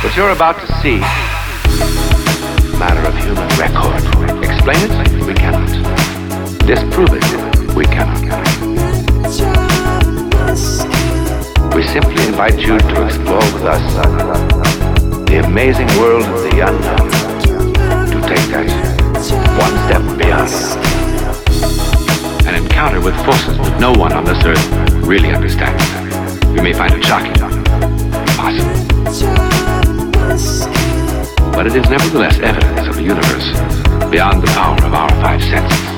What you're about to see, matter of human record. Explain it? We cannot. Disprove it? We cannot. We simply invite you to explore with us the amazing world of the unknown. To take that one step beyond. An encounter with forces that no one on this earth really understands. You may find it shocking, impossible. But it is nevertheless evidence of a universe beyond the power of our five senses.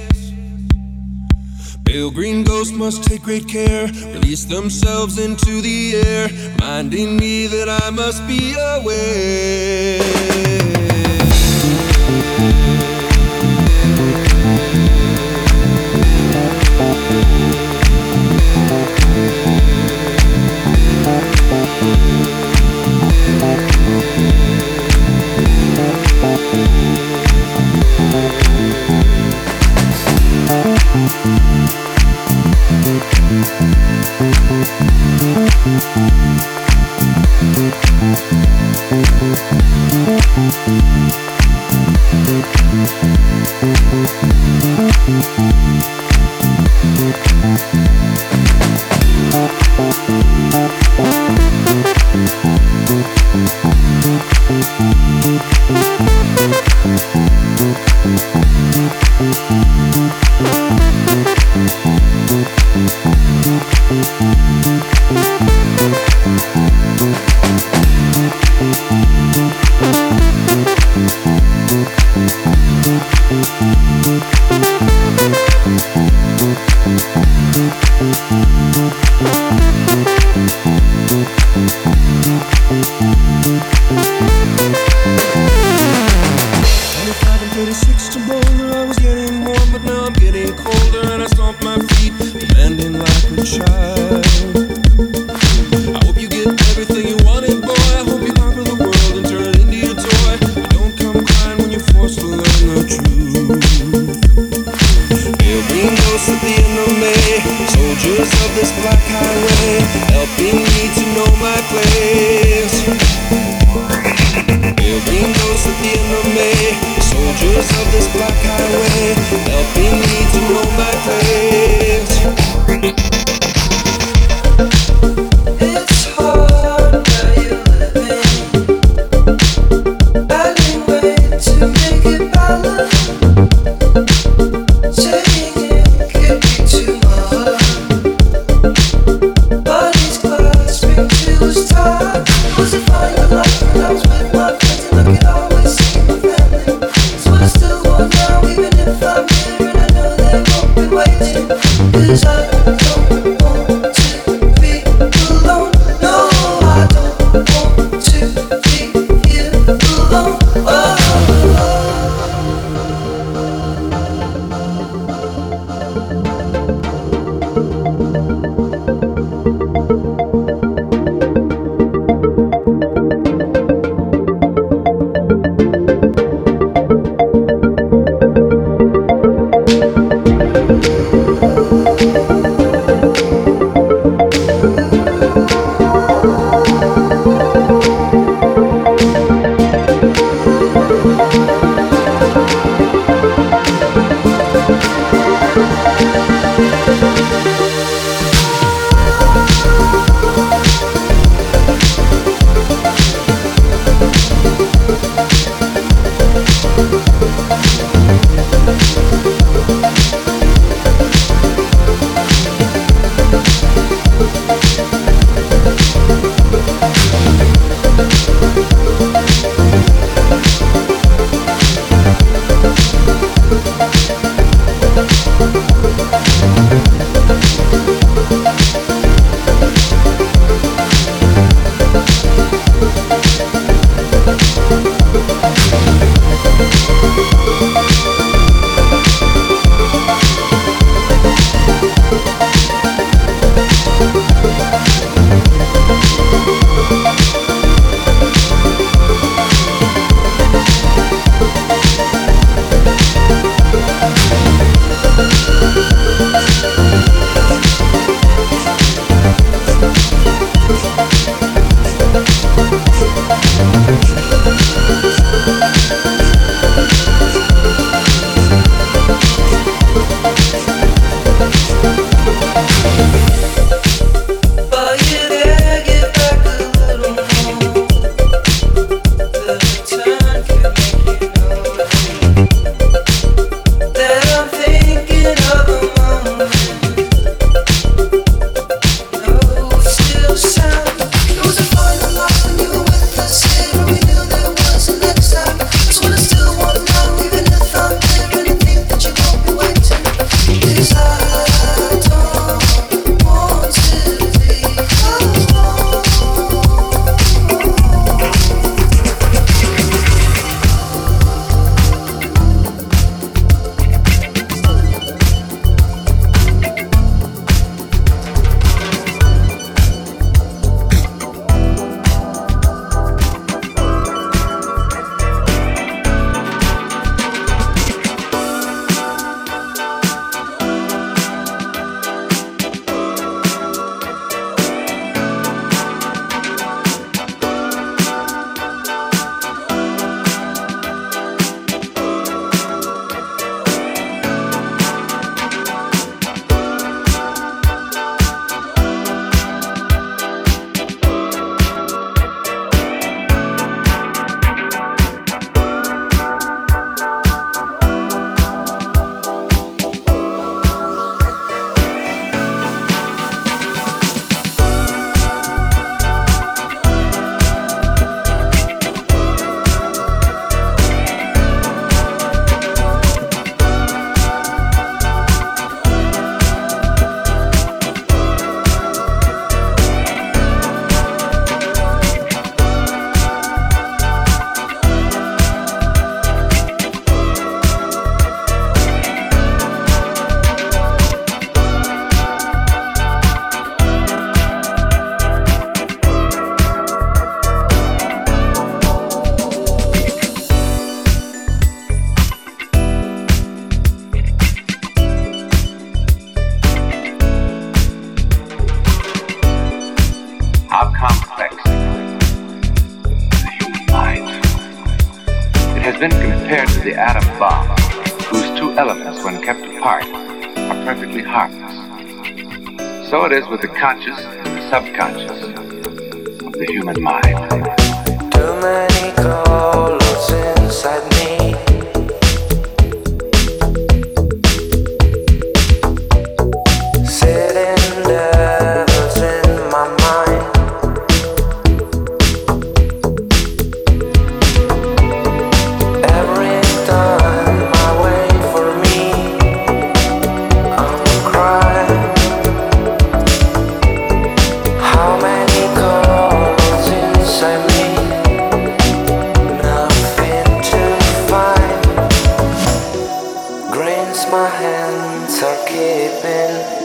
Pale green ghosts must take great care, release themselves into the air, reminding me that I must be aware. Thank with the conscious and the subconscious open.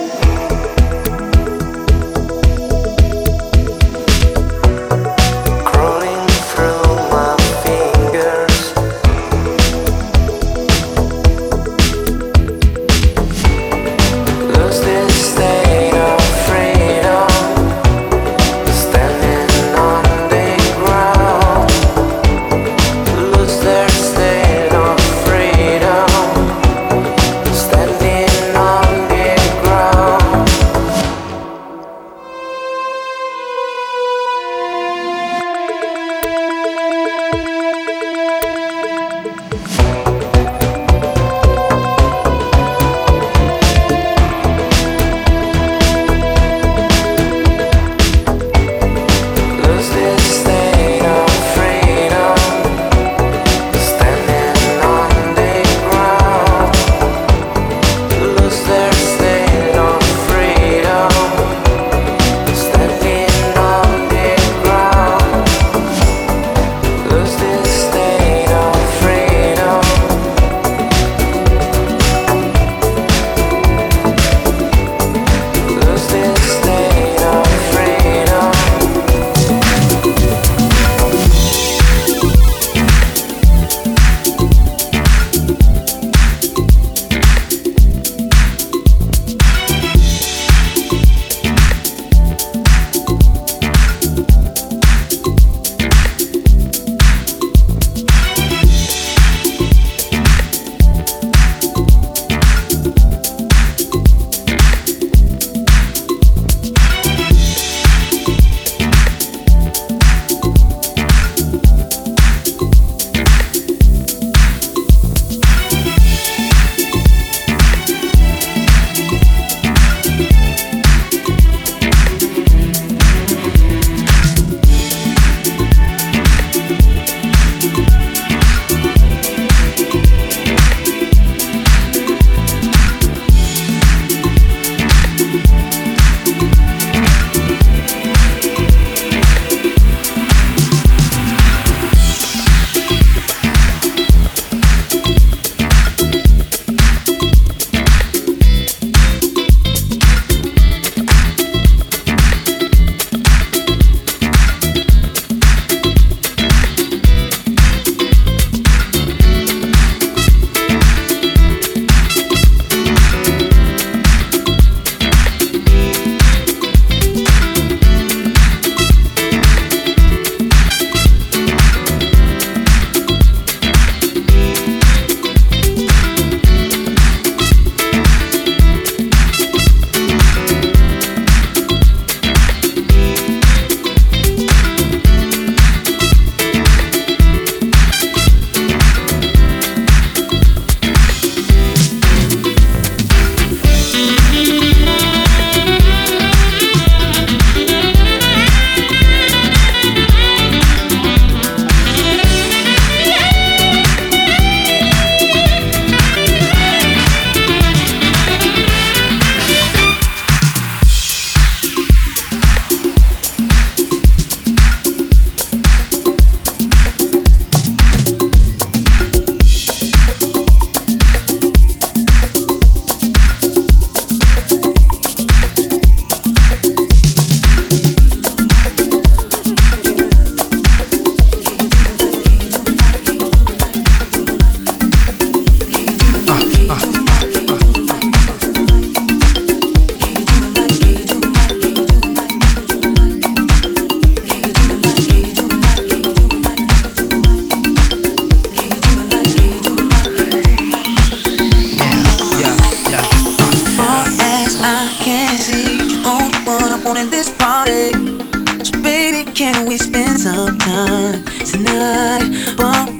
sometime tonight. Won't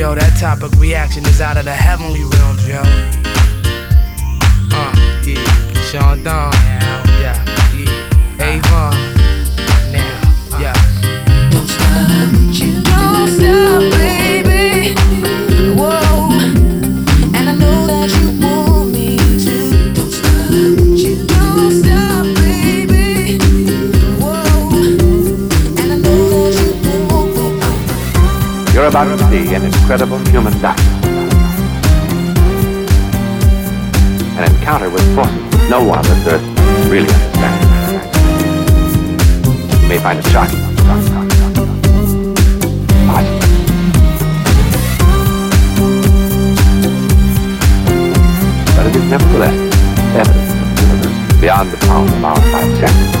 Yo, that topic reaction is out of the heavenly realms, yo. Uh, yeah, Sean Don. about to see an incredible human document. An encounter with forces no one on this earth really understands. You may find it shocking. But it is nevertheless evidence of the universe beyond the power of our five senses.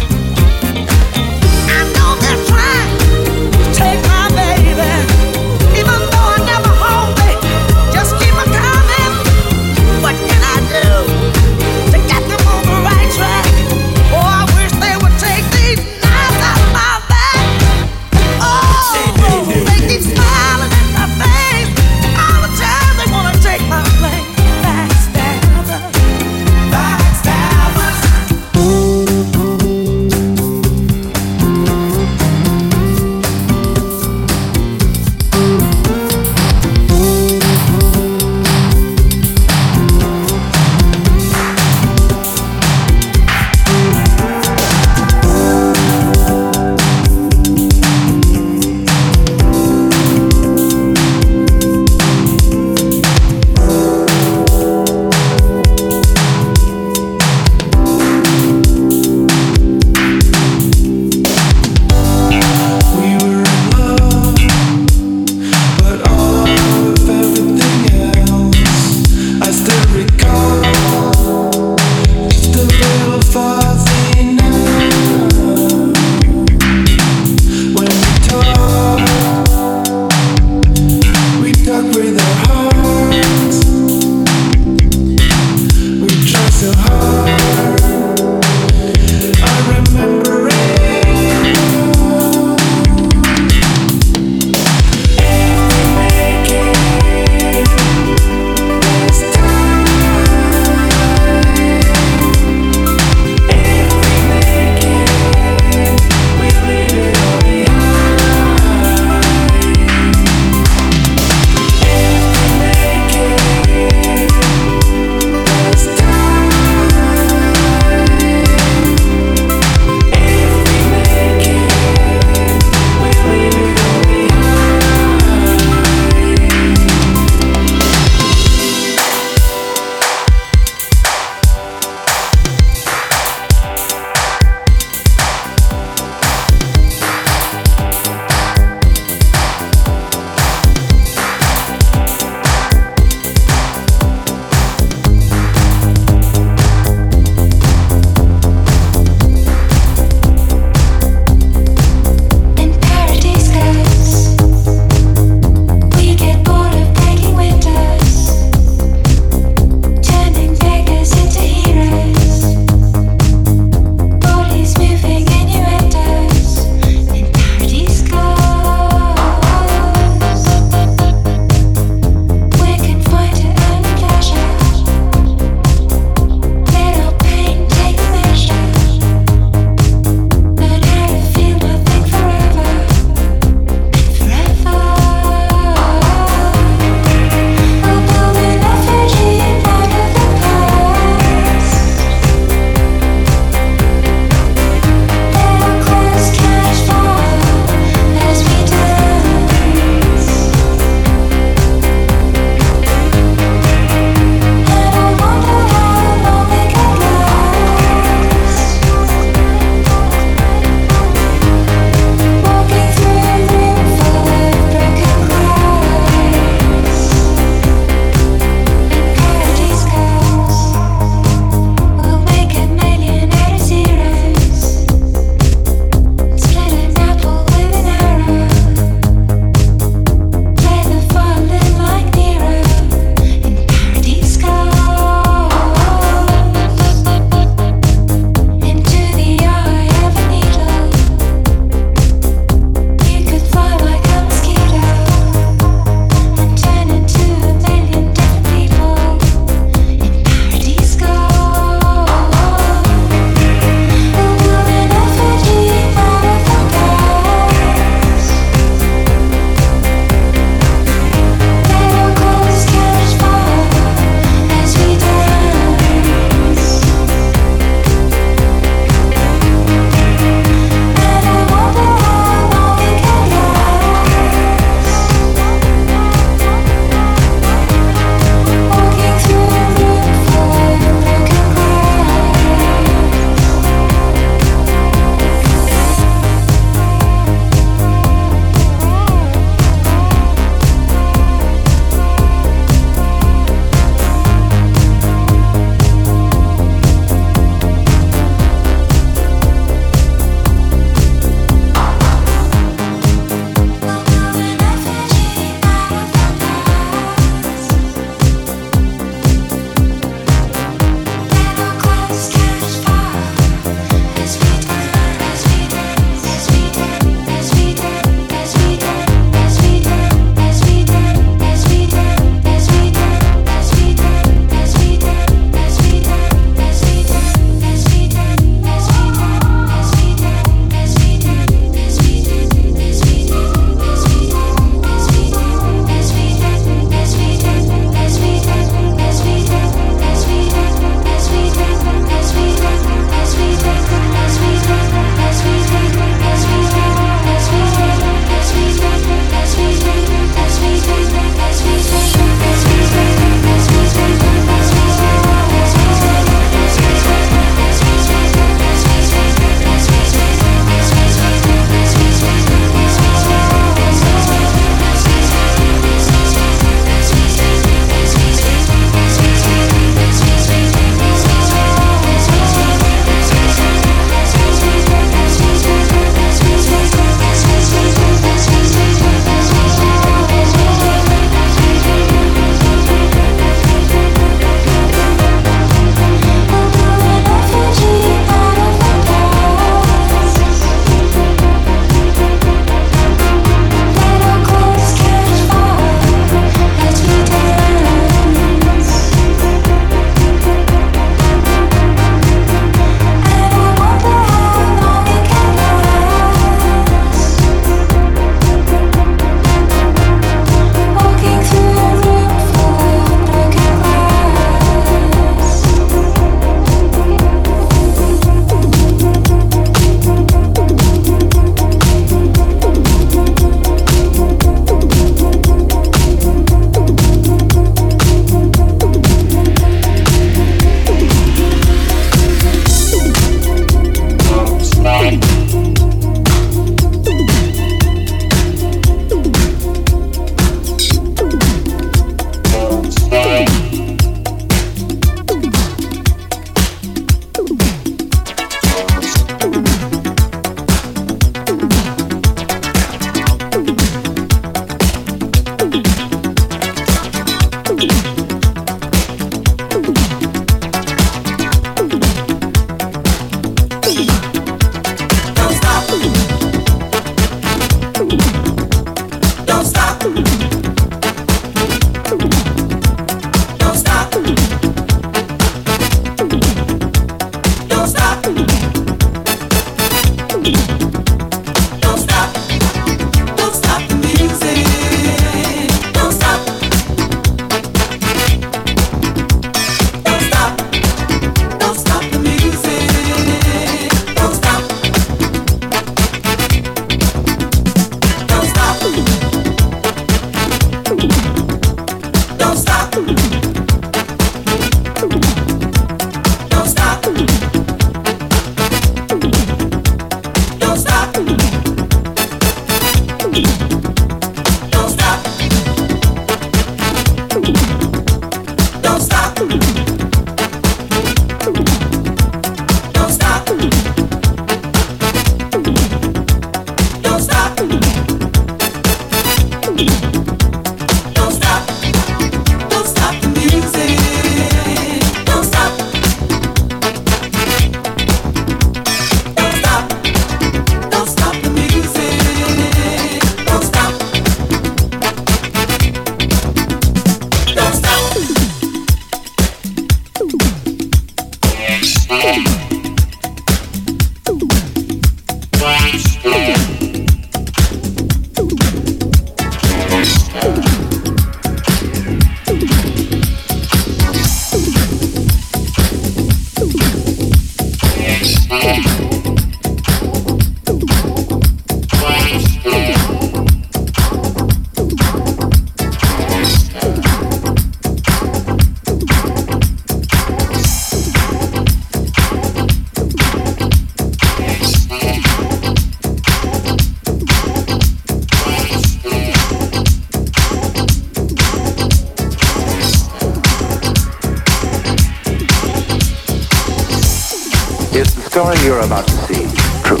Is the story you're about to see true?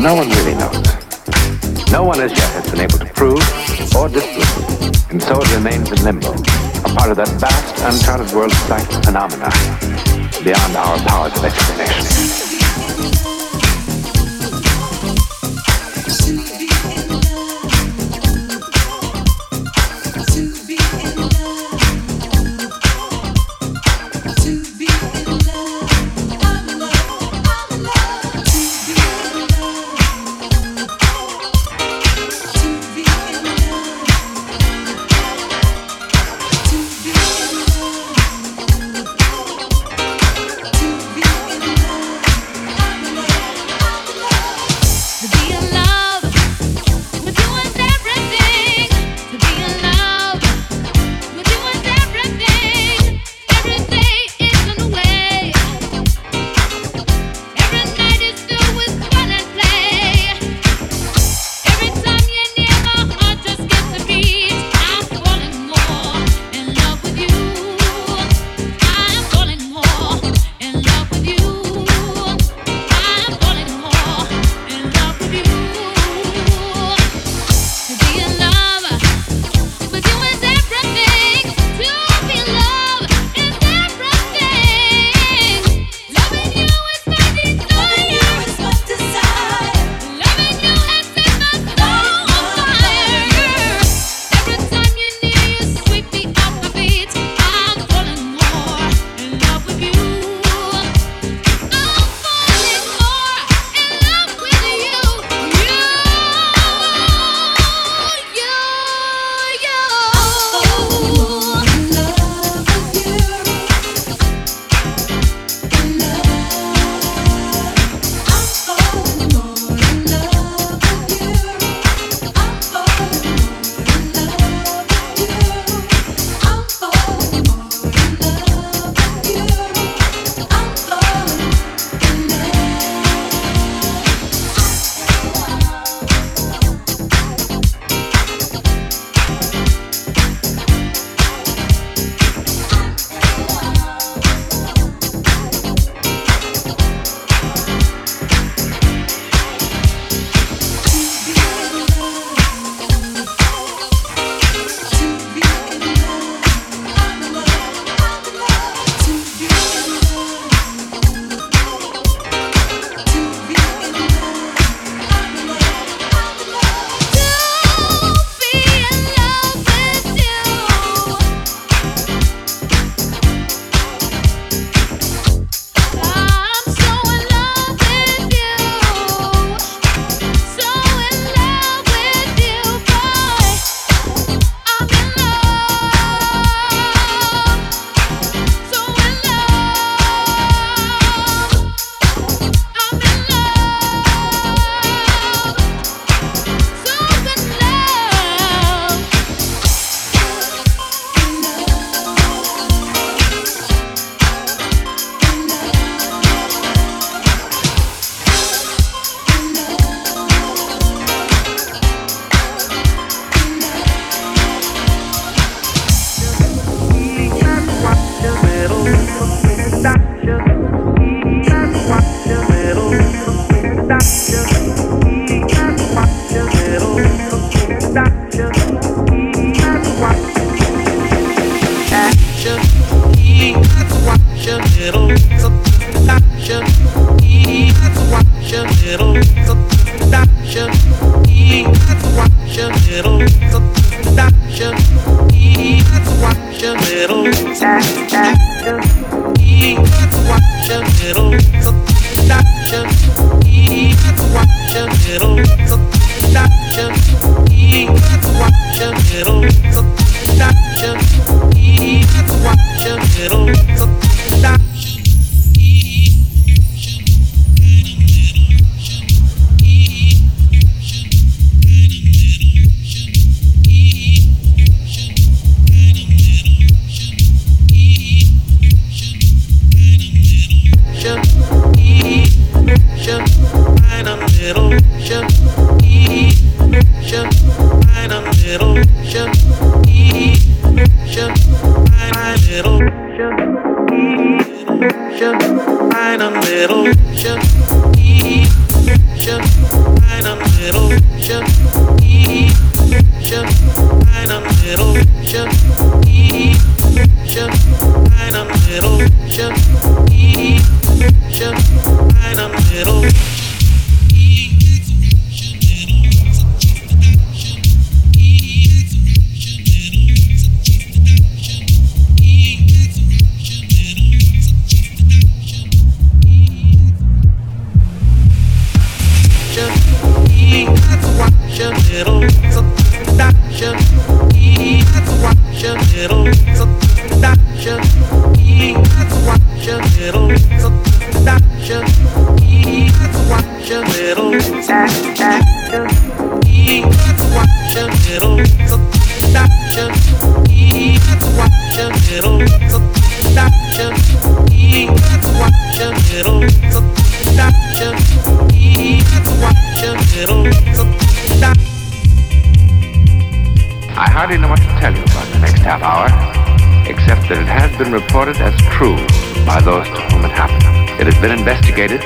No one really knows. No one as yet has been able to prove or disprove, and so it remains in limbo, a part of that vast, uncharted world of psychic phenomena beyond our powers of explanation. that, that, that. power, except that it has been reported as true by those to whom it happened. It has been investigated,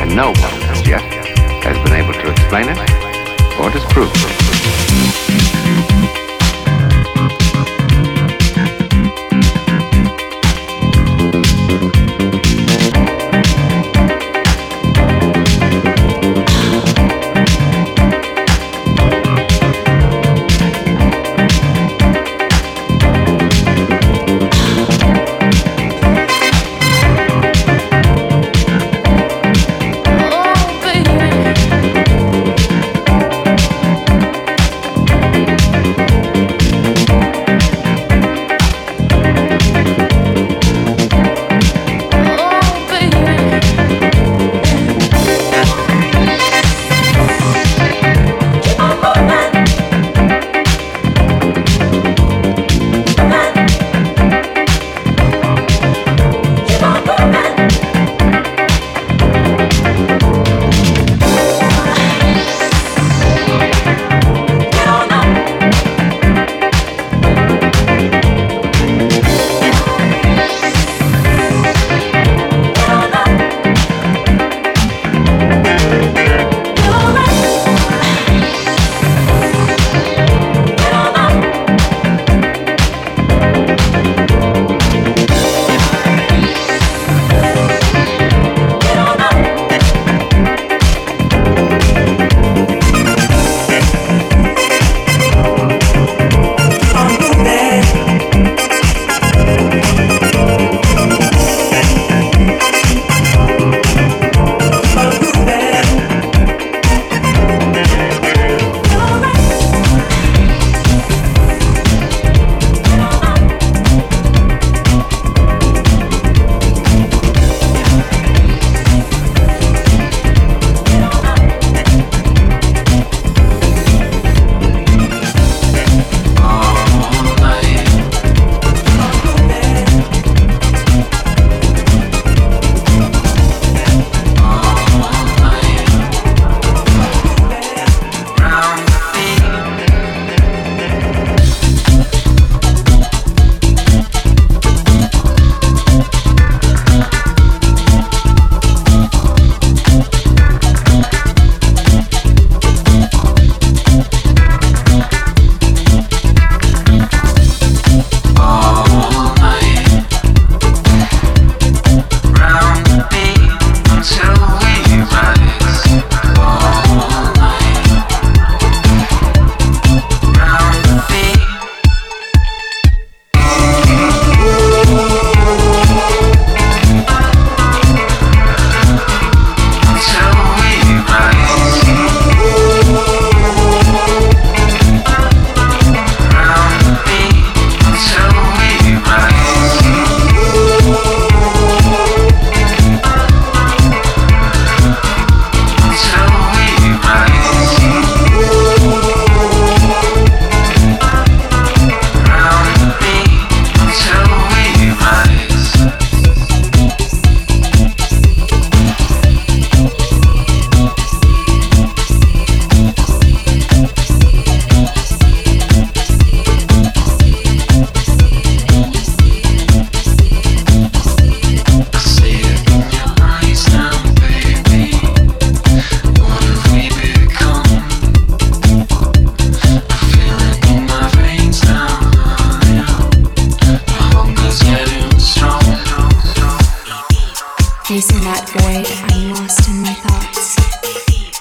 and no one as yet has been able to explain it or disprove it.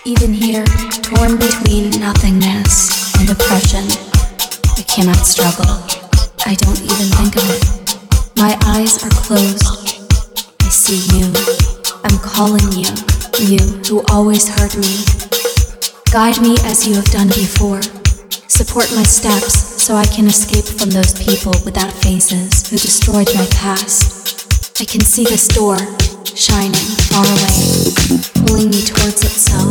Even here, torn between nothingness and oppression, I cannot struggle. I don't even think of it. My eyes are closed. I see you. I'm calling you. You who always heard me. Guide me as you have done before. Support my steps so I can escape from those people without faces who destroyed my past. I can see this door shining far away, pulling me towards itself.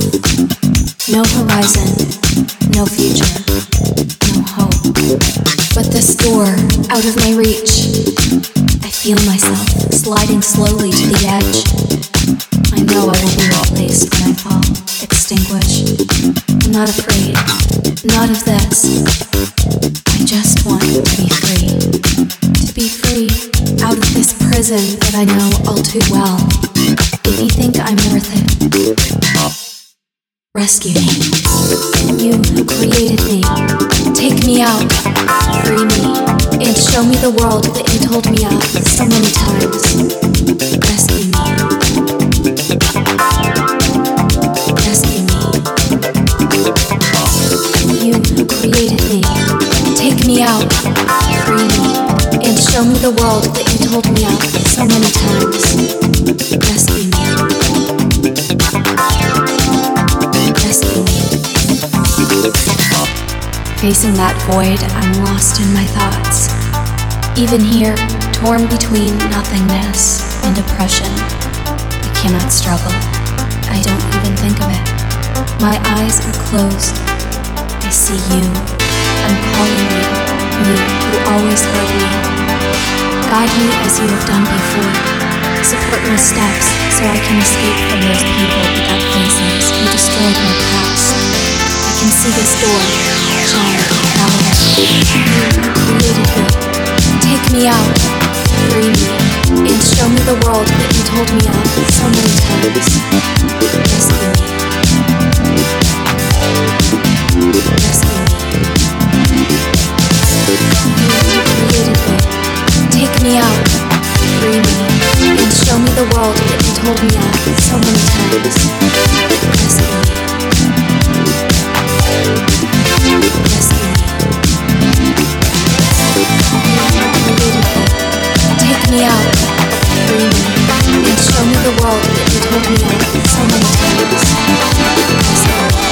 No horizon, no future, no hope. But this door, out of my reach, I feel myself sliding slowly to the edge. I know I will be replaced when I fall, extinguished. I'm not afraid, not of this. I just want to be free. To be free out of this prison that I know all too well. If you think I'm worth it, rescue me. You created me, take me out, free me, and show me the world that you told me of so many times. Rescue me. Rescue me. You created me, show me the world that you told me of so many times. Rescue me. Rescue me. Facing that void, I'm lost in my thoughts. Even here, torn between nothingness and oppression, I cannot struggle. I don't even think of it. My eyes are closed. I see you. I'm calling you. You who always heard me. Guide me as you have done before. Support my steps so I can escape from those people without faces who destroyed my past. I can see this door. You created me. Take me out, free me, and show me the world that you told me of so many times. Rescue me. Rescue me. You created me. Take me out, free me, and show me the world that you told me of so many times. Rescue me. Rescue me. Take me out, free me, and show me the world that you told me of so many times. Rescue me.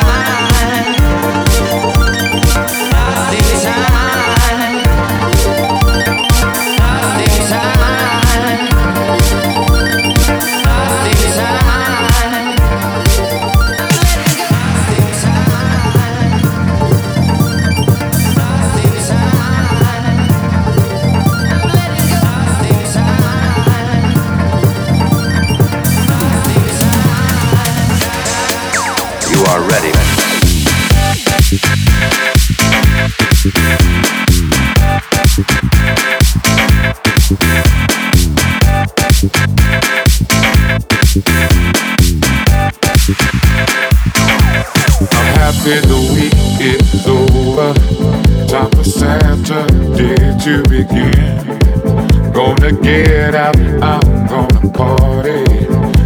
to begin. Gonna get out, I'm gonna party.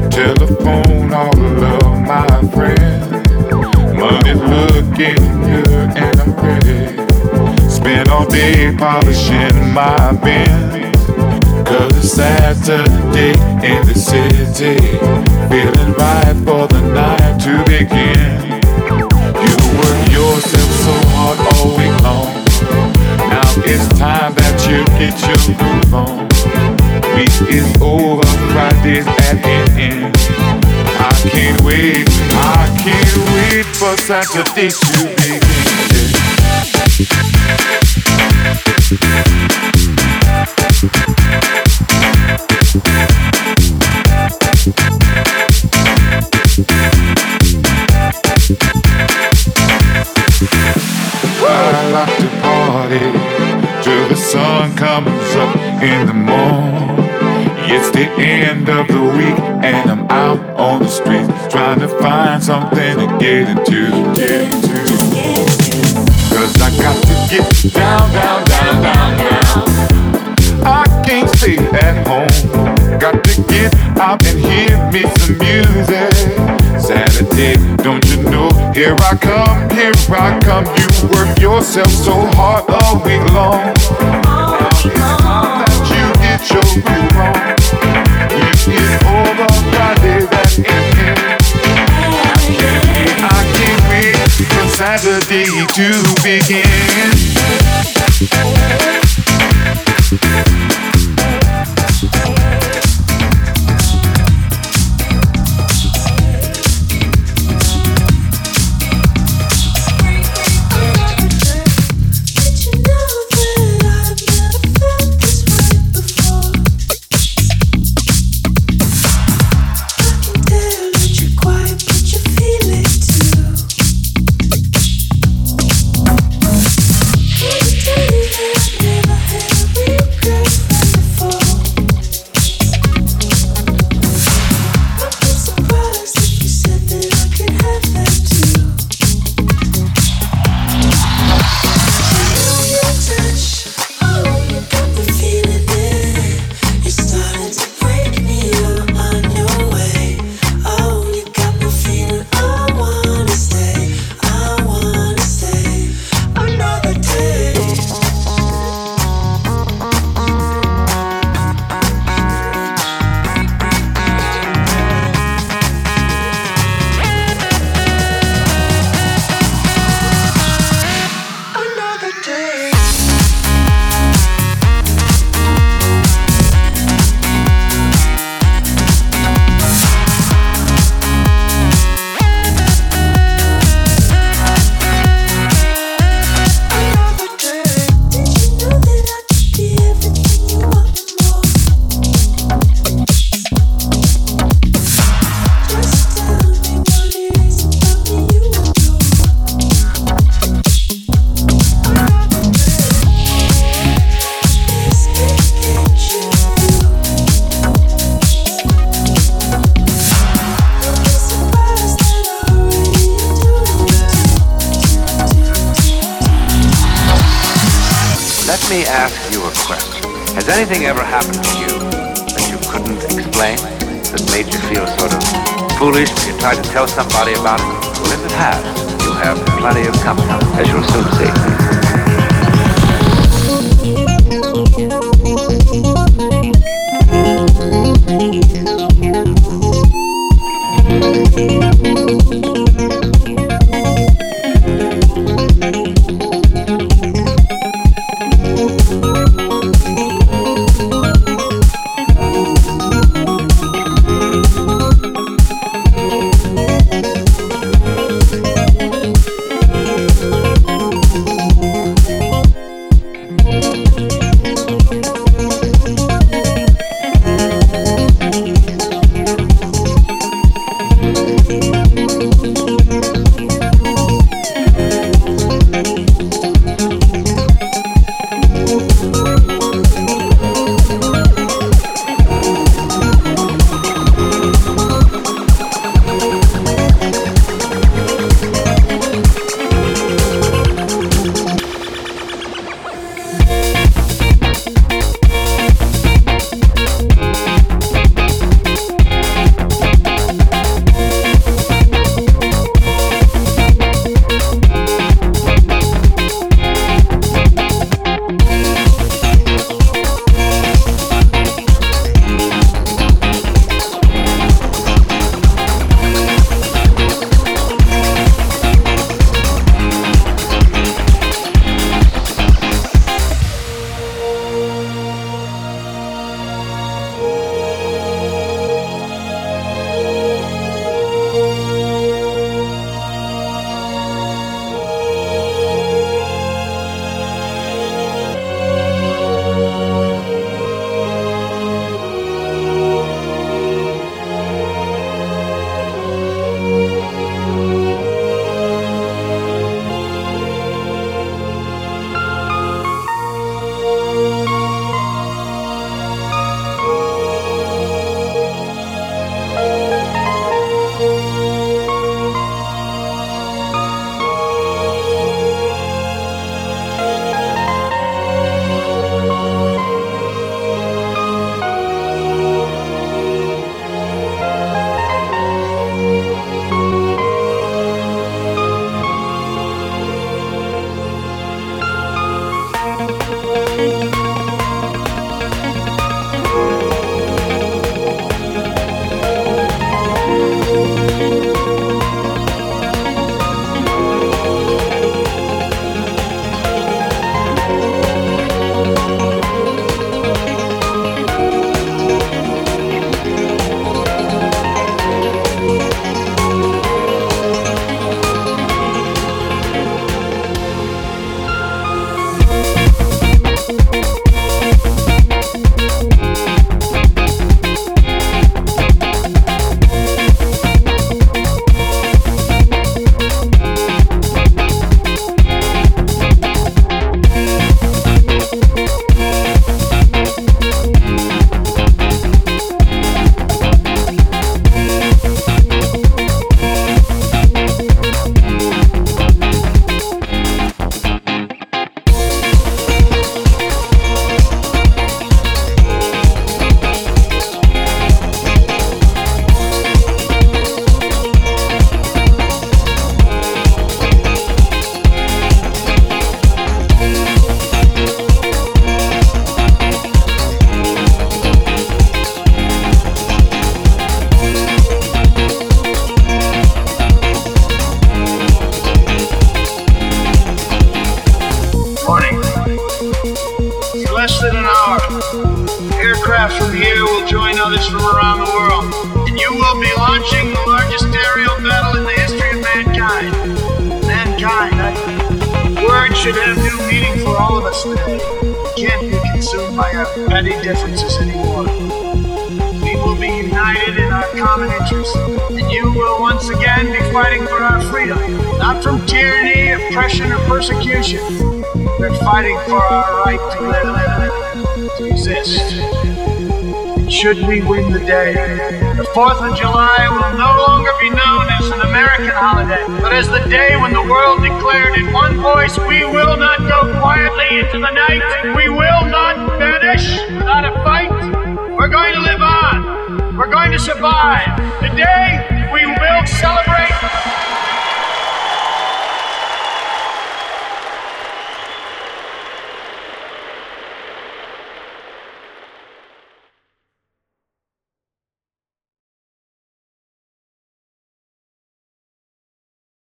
Telephone all of my friends. Money's looking good and I'm ready. Spend all day polishing my Benz. Cause it's Saturday in the city. Feeling right for the night to begin. You work yourself so hard all week long. It's time that you get your groove on. Week is over, Friday's at an end. I can't wait, I can't wait for Saturday to begin. I like to party till the sun comes up in the morning. It's the end of the week and I'm out on the streets trying to find something to get into, get into. Cause I got to get down, down, down, down, down. I can't stay at home. Got to get out and hear me some music. Saturday, don't you know? Here I come, here I come. You work yourself so hard all week long. It's time that you get your groove on. Week is over, Friday that evening. I can't wait, I can't wait for Saturday to begin. Anything ever happened to you that you couldn't explain, that made you feel sort of foolish when you tried to tell somebody about it? Well, if it has, you have plenty of company, as you'll soon see.